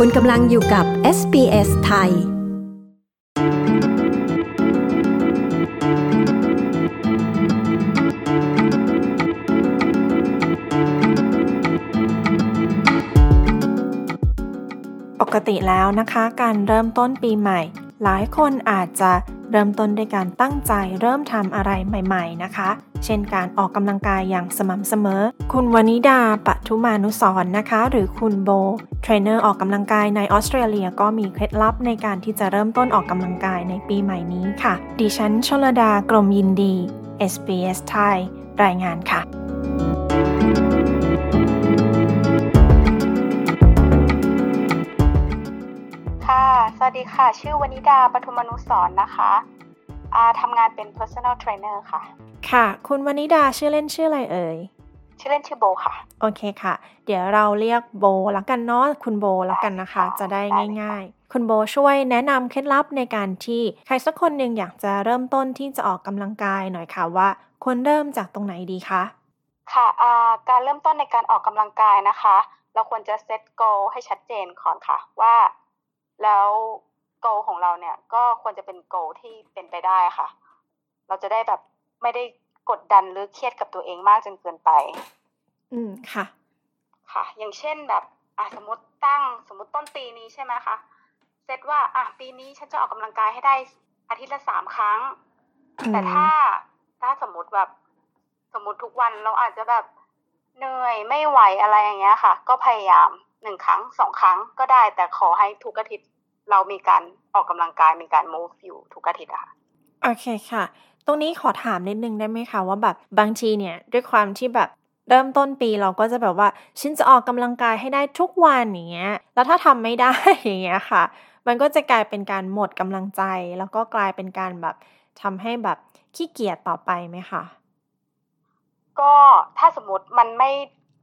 คุณกำลังอยู่กับ SBS ไทย ปกติแล้วนะคะ การเริ่มต้นปีใหม่ หลายคนอาจจะ เริ่มต้นด้วยการตั้งใจเริ่มทำอะไรใหม่ ๆ นะคะ เช่นการออกกำลังกายอย่างสม่ำเสมอ คุณวนิดาปทุมานุสรณ์นะคะ หรือคุณโบ เทรนเนอร์ออกกำลังกายในออสเตรเลียก็มีเคล็ดลับในการที่จะเริ่มต้นออกกำลังกายในปีใหม่นี้ค่ะ ดิฉันชลดากรมยินดี SBS ไทยรายงานค่ะ สวัสดีค่ะ ชื่อวนิดาปทุมนุสรณ์นะคะอ่าทำงานเป็น personal trainer ค่ะ ค่ะ คุณวนิดาชื่อเล่นชื่ออะไรเอ่ย ชื่อเล่นชื่อโบค่ะ โอเคค่ะ เดี๋ยวเราเรียกโบละกันเนาะ คุณโบละกันนะคะได้ค่ะจะได้ได้เลยค่ะง่าย ๆ คุณโบช่วยแนะนำเคล็ดลับในการที่ใครสักคนหนึ่งอยากจะเริ่มต้นที่จะออกกำลังกายหน่อยค่ะว่าควรเริ่มจากตรงไหนดีคะ ค่ะอ่าการเริ่มต้นในการออกกำลังกายนะคะ เราควรจะเซต goal ให้ชัดเจนก่อนค่ะว่า แล้ว goal ของเราเนี่ยก็ควรจะเป็น goal ที่เป็นไปได้ค่ะ เราจะได้แบบไม่ได้กดดันหรือเครียดกับตัวเองมากจนเกินไป อืมค่ะ ค่ะ อย่างเช่นแบบอะสมมติตั้งสมมติต้นปีนี้ใช่ไหมคะเซตว่าอะปีนี้ฉันจะออกกำลังกายให้ได้อาทิตย์ละสามครั้งอืมแต่ถ้าถ้าสมมติแบบสมมติทุกวันเราอาจจะแบบเหนื่อยไม่ไหวอะไรอย่างเงี้ยค่ะ ก็พยายาม หนึ่งครั้งสองครั้งก็ได้ แต่ขอให้ทุกอาทิตย์เรามีการออกกำลังกายมีการ move อยู่ทุกอาทิตย์อะค่ะโอเคค่ะ ตรงนี้ขอถามนิดนึงได้ไหมคะว่าแบบบางทีเนี่ยด้วยความที่แบบเริ่มต้นปีเราก็จะแบบว่าฉันจะออกกำลังกายให้ได้ทุกวันอย่างเงี้ย แล้วถ้าทำไม่ได้อย่างเงี้ยค่ะ มันก็จะกลายเป็นการหมดกำลังใจ แล้วก็กลายเป็นการแบบทำให้แบบขี้เกียจต่อไปไหมคะก็ถ้าสมมติมันไม่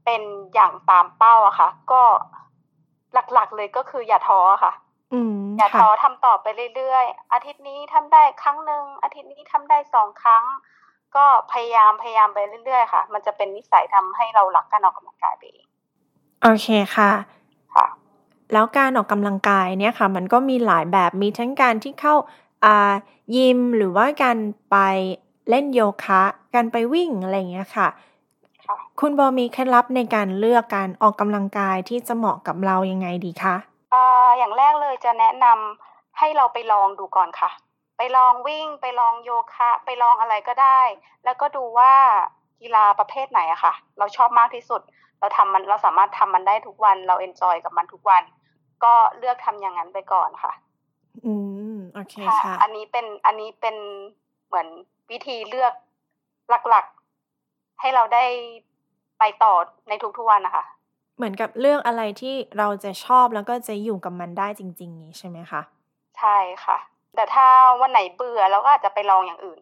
เป็นอย่างตามเป้าอะค่ะ ก็หลักๆเลยก็คืออย่าท้อค่ะอืมอย่าค่ะท้อทำต่อไปเรื่อยๆ อาทิตย์นี้ทำได้ครั้งหนึ่งอาทิตย์นี้ทำได้สองครั้ง ก็พยายามพยายามไปเรื่อยๆค่ะ มันจะเป็นนิสัยทำให้เรารักการออกกำลังกายไปเองโอเคค่ะค่ะ แล้วการออกกำลังกายเนี่ยค่ะ มันก็มีหลายแบบมีทั้งการที่เข้าอ่ายิมหรือว่าการไปเล่นโยคะ การไปวิ่งอะไรอย่างเงี้ยค่ะ ค่ะคุณโบมีเคล็ดลับในการเลือกการออกกำลังกายที่จะเหมาะกับเรายังไงดีคะอ่าอย่างแรกเลยจะแนะนำให้เราไปลองดูก่อนค่ะ ไปลองวิ่งไปลองโยคะ ไปลองอะไรก็ได้ แล้วก็ดูว่ากีฬาประเภทไหนอะค่ะ เราชอบมากที่สุด เราทำมันเราสามารถทำมันได้ทุกวันเรา enjoy กับมันทุกวัน ก็เลือกทำอย่างนั้นไปก่อนค่ะ อืมมโอเคค่ะค่ะอันนี้เป็นอันนี้เป็นเหมือนวิธีเลือกหลักๆ ให้เราได้ ไปต่อในทุกๆวันนะคะเหมือนกับเลือกอะไรที่เราจะชอบแล้วก็จะอยู่กับมันได้จริง ๆ นี้ใช่ไหมคะใช่ค่ะ แต่ถ้าวันไหนเบื่อเราก็อาจจะไปลองอย่างอื่น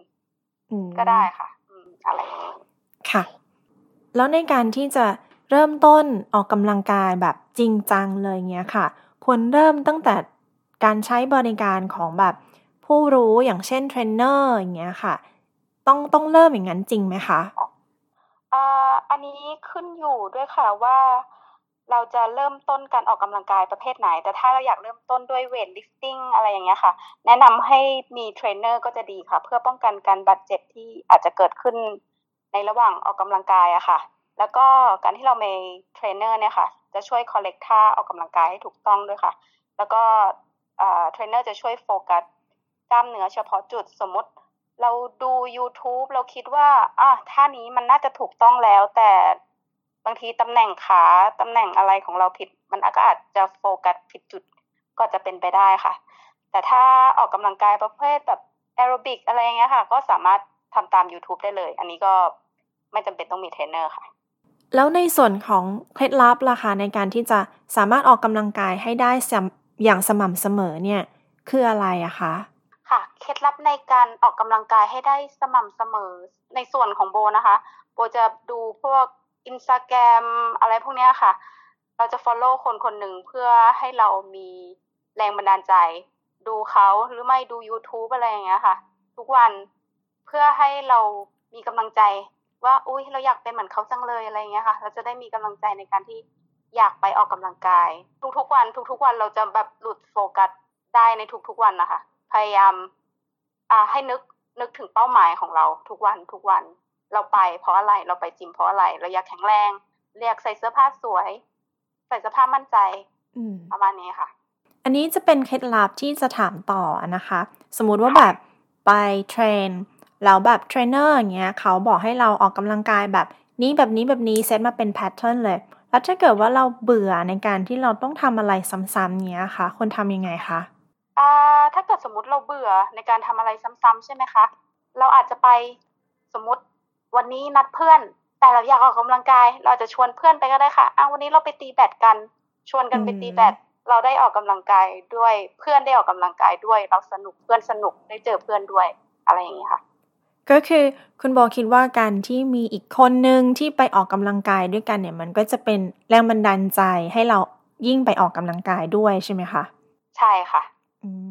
อืมก็ได้ค่ะอืมอะไรอย่างนี้ค่ะ แล้วในการที่จะเริ่มต้นออกกำลังกายแบบจริงจังเลยเงี้ยค่ะ ควรเริ่มตั้งแต่การใช้บริการของแบบผู้รู้อย่างเช่นเทรนเนอร์อย่างเงี้ยค่ะ ต้องต้องเริ่มอย่างนั้นจริงไหมคะ อันนี้ขึ้นอยู่ด้วยค่ะว่าเราจะเริ่มต้นการออกกำลังกายประเภทไหน แต่ถ้าเราอยากเริ่มต้นด้วย weight lifting อะไรอย่างเงี้ยค่ะ แนะนำให้มีเทรนเนอร์ก็จะดีค่ะ เพื่อป้องกันการบาดเจ็บที่อาจจะเกิดขึ้นในระหว่างออกกำลังกายอะค่ะ แล้วก็การที่เรามีเทรนเนอร์เนี่ยค่ะ จะช่วย correct ท่าออกกำลังกายให้ถูกต้องด้วยค่ะ แล้วก็เทรนเนอร์จะช่วยโฟกัสกล้ามเนื้อเฉพาะจุดสมมติ เราดู YouTube เราคิดว่าอะท่านี้มันน่าจะถูกต้องแล้ว แต่บางทีตำแหน่งขาตำแหน่งอะไรของเราผิด มันก็อาจจะโฟกัสผิดจุดก็จะเป็นไปได้ค่ะ แต่ถ้าออกกำลังกายประเภทแบบแอโรบิกอะไรอย่างเงี้ยค่ะ ก็สามารถทำตาม YouTube ได้เลย อันนี้ก็ไม่จำเป็นต้องมีเทรนเนอร์ค่ะ แล้วในส่วนของเคล็ดลับล่ะคะในการที่จะสามารถออกกำลังกายให้ได้สำอย่างสม่ำเสมอเนี่ย คืออะไรอะคะ ค่ะ เคล็ดลับในการออกกำลังกายให้ได้สม่ำเสมอในส่วนของโบนะคะ โบจะดูพวกอินสตาแกรมอะไรพวกนี้ค่ะ เราจะ follow คนคนหนึ่งเพื่อให้เรามีแรงบันดาลใจ ดูเขาหรือไม่ดู YouTube อะไรอย่างเงี้ยค่ะ ทุกวันเพื่อให้เรามีกำลังใจ ว่าอุ้ยเราอยากเป็นเหมือนเขาจังเลยอะไรอย่างเงี้ยค่ะ เราจะได้มีกำลังใจในการที่อยากไปออกกำลังกาย ทุกๆวัน ทุกๆวันเราจะแบบหลุดโฟกัสได้ในทุกๆวันนะคะ พยายาม อ่าให้นึกนึกถึงเป้าหมายของเราทุกวันทุกวัน เราไปเพราะอะไรเราไปจิมเพราะอะไรเราอยากแข็งแรงเรียกใส่เสื้อผ้าสวย ใส่เสื้อผ้ามั่นใจประมาณนี้ค่ะ อันนี้จะเป็นเคล็ดลับที่จะถามต่อนะคะ สมมุติว่าแบบไป train แล้วแบบเทรนเนอร์อย่างเงี้ยเขาบอกให้เราออกกำลังกายแบบนี้แบบนี้แบบนี้เซตมาเป็น pattern เลย แล้วถ้าเกิดว่าเราเบื่อในการที่เราต้องทำอะไรซ้ำๆเงี้ยค่ะควรทำยังไงคะอ่า ถ้าเกิดสมมติเราเบื่อในการทำอะไรซ้ำๆใช่ไหมคะ เราอาจจะไปสมมติวันนี้นัดเพื่อน แต่เราอยากออกกำลังกาย เราจะชวนเพื่อนไปก็ได้ค่ะอ้าวันนี้เราไปตีแบดกัน ชวนกันไปตีแบดเราได้ออกกำลังกายด้วย เพื่อนได้ออกกำลังกายด้วย เราสนุกเพื่อนสนุกได้เจอเพื่อนด้วยอะไรอย่างนี้ค่ะ ก็คือคุณโบคิดว่าการที่มีอีกคนนึงที่ไปออกกำลังกายด้วยกันเนี่ย มันก็จะเป็นแรงบันดาลใจให้เรายิ่งไปออกกำลังกายด้วยใช่ไหมคะใช่ค่ะ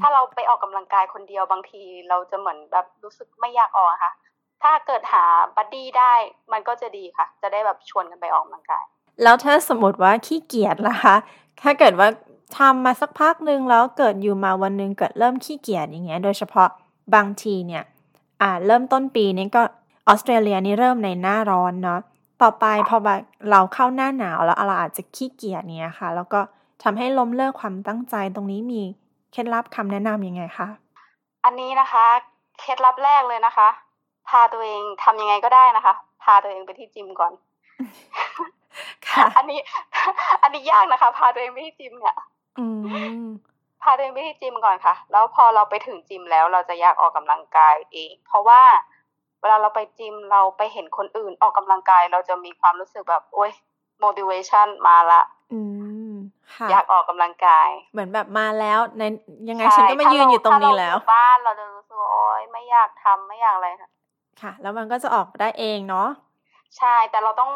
ถ้าเราไปออกกำลังกายคนเดียวบางที เราจะเหมือนแบบรู้สึกไม่อยากออกค่ะ ถ้าเกิดหาบัดดี้ได้มันก็จะดีค่ะ จะได้แบบชวนกันไปออกกำลังกาย แล้วถ้าสมมติว่าขี้เกียจล่ะคะ ถ้าเกิดว่าทำมาสักพักหนึ่งแล้วเกิดอยู่มาวันหนึ่งเกิดเริ่มขี้เกียจอย่างเงี้ย โดยเฉพาะบางทีเนี่ยอ่าเริ่มต้นปีนี้ก็ออสเตรเลียนี่เริ่มในหน้าร้อนเนาะต่อไปพอเราเข้าหน้าหนาวแล้วเราอาจจะขี้เกียจเนี้ยค่ะ แล้วก็ทำให้ล้มเลิกความตั้งใจตรงนี้มี เคล็ดลับคำแนะนํำยังไงคะ อันนี้นะคะ เคล็ดลับแรกเลยนะคะ พาตัวเองทำยังไงก็ได้นะคะ พาตัวเองไปที่จิมก่อนค่ะ อันนี้ อันนี้ยากนะคะ พาตัวเองไปที่จิมเนี่ยพาตัวเองไปที่จิมก่อนค่ะ แล้วพอเราไปถึงจิมแล้วเราจะอยากออกกำลังกายเอง เพราะว่าเวลาเราไปจิมเราไปเห็นคนอื่นออกกำลังกาย เราจะมีความรู้สึกแบบโอ๊ย motivation มาละ อ ยากออกกำลังกาย เหมือนแบบมาแล้วในยังไงฉันก็มายืนอยู่ตรงนี้แล้วบ้านเราจะรู้สึกโอ๊ยไม่อยากทำไม่อยากอะไรค่ะ แล้วมันก็จะออกได้เองเนาะใช่แต่เราต้อง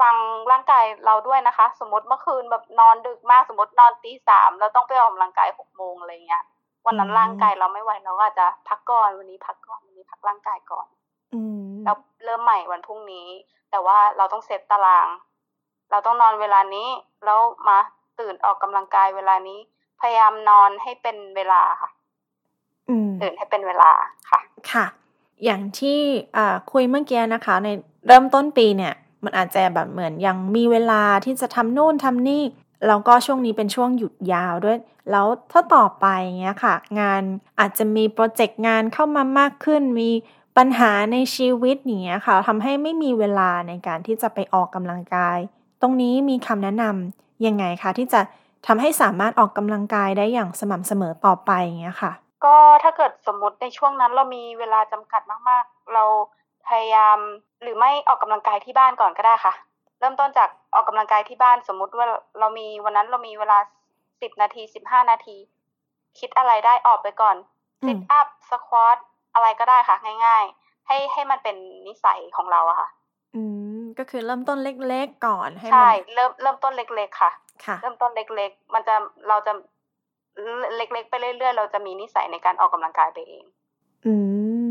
ฟังร่างกายเราด้วยนะคะ สมมติเมื่อคืนแบบนอนดึกมากสมมตินอนตีสามเราต้องไปออกกำลังกายหกโมงอะไรเงี้ยวันนั้นร่างกายเราไม่ไหวเราก็อาจจะพักก่อนวันนี้พักก่อนวันนี้พักร่างกายก่อน อืแล้วเริ่มใหม่วันพรุ่งนี้ แต่ว่าเราต้องเซตตาราง เราต้องนอนเวลานี้ แล้วมา ตื่นออกกำลังกายเวลานี้ พยายามนอนให้เป็นเวลาค่ะตื่นให้เป็นเวลาค่ะ ค่ะ อย่างที่คุยเมื่อกี้นะคะ ในเริ่มต้นปีเนี่ย มันอาจจะแบบเหมือนยังมีเวลาที่จะทำนู่นทำนี่แล้วก็ช่วงนี้เป็นช่วงหยุดยาวด้วย แล้วถ้าต่อไปเงี้ยค่ะ งานอาจจะมีโปรเจกต์งานเข้ามามากขึ้น มีปัญหาในชีวิตอย่างเงี้ยค่ะทำให้ไม่มีเวลาในการที่จะไปออกกำลังกาย ตรงนี้มีคำแนะนำ ยังไงคะที่จะทำให้สามารถออกกำลังกายได้อย่างสม่ำเสมอต่อไปอย่างเงี้ยค่ะ ก็ถ้าเกิดสมมติในช่วงนั้นเรามีเวลาจำกัดมากๆ เราพยายามหรือไม่ออกกำลังกายที่บ้านก่อนก็ได้ค่ะ เริ่มต้นจากออกกำลังกายที่บ้านสมมุติว่าเรามีวันนั้นเรามีเวลาสิบนาทีสิบห้านาที คิดอะไรได้ออกไปก่อนซิทอัพสควอตอะไรก็ได้ค่ะ ง่าย ๆ ให้ให้มันเป็นนิสัยของเราอะค่ะ อืม ก็คือเริ่มต้นเล็กๆก่อนให้ใช่เริ่มเริ่มต้นเล็กๆค่ะค่ะ เริ่มต้นเล็กๆ มันจะเราจะเล็กๆ ไปเรื่อยๆ เราจะมีนิสัยในการออกกำลังกายไปเอง อื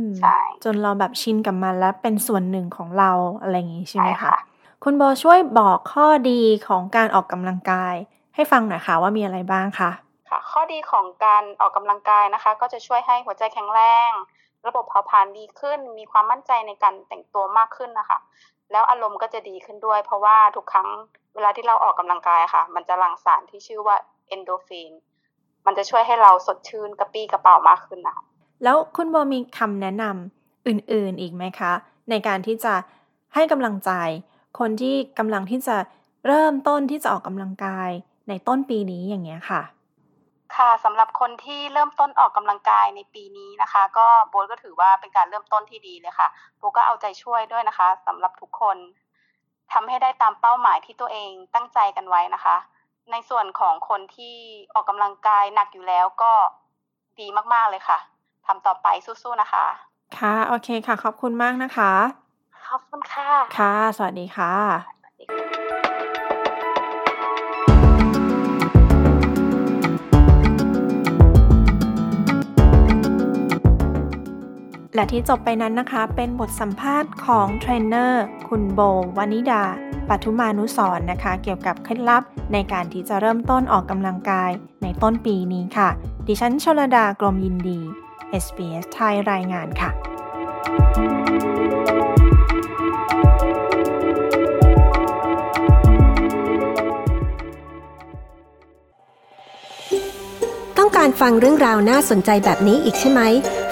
มใช่จนเราแบบชินกับมันแล้วเป็นส่วนหนึ่งของเราอะไรอย่างนี้ใช่ไหมคะคุณโบช่วยบอกข้อดีของการออกกำลังกาย ให้ฟังหน่อยค่ะว่ามีอะไรบ้างคะค่ะ ข้อดีของการออกกำลังกายนะคะ ก็จะช่วยให้หัวใจแข็งแรง ระบบเผาผลาญดีขึ้น มีความมั่นใจในการแต่งตัวมากขึ้นนะคะ แล้วอารมณ์ก็จะดีขึ้นด้วย เพราะว่าทุกครั้งเวลาที่เราออกกำลังกายค่ะ มันจะหลั่งสารที่ชื่อว่าเอนโดฟิน มันจะช่วยให้เราสดชื่นกระปี้กระเป๋ามากขึ้นนะคะแล้วคุณโบมีคำแนะนำอื่นๆอีกไหมคะ ในการที่จะให้กำลังใจ คนที่กำลังที่จะเริ่มต้นที่จะออกกำลังกายในต้นปีนี้อย่างเงี้ยค่ะ ค่ะสำหรับคนที่เริ่มต้นออกกำลังกายในปีนี้นะคะ ก็โบก็ถือว่าเป็นการเริ่มต้นที่ดีเลยค่ะโบก็เอาใจช่วยด้วยนะคะสำหรับทุกคนทำให้ได้ตามเป้าหมายที่ตัวเองตั้งใจกันไว้นะคะ ในส่วนของคนที่ออกกำลังกายหนักอยู่แล้วก็ดีมากๆเลยค่ะทำต่อไปสู้ๆนะคะ ค่ะ โอเคค่ะ ขอบคุณมากนะคะ ขอบคุณค่ะ ค่ะ สวัสดีค่ะ และที่จบไปนั้นนะคะ เป็นบทสัมภาษณ์ของเทรนเนอร์คุณโบวานิดาปัทุมานุสรนะคะ เกี่ยวกับเคล็ดลับในการที่จะเริ่มต้นออกกำลังกายในต้นปีนี้ค่ะ ดิฉันชลดากรมยินดี SBS ไทยรายงานค่ะ ต้องการฟังเรื่องราวน่าสนใจแบบนี้อีกใช่ไหม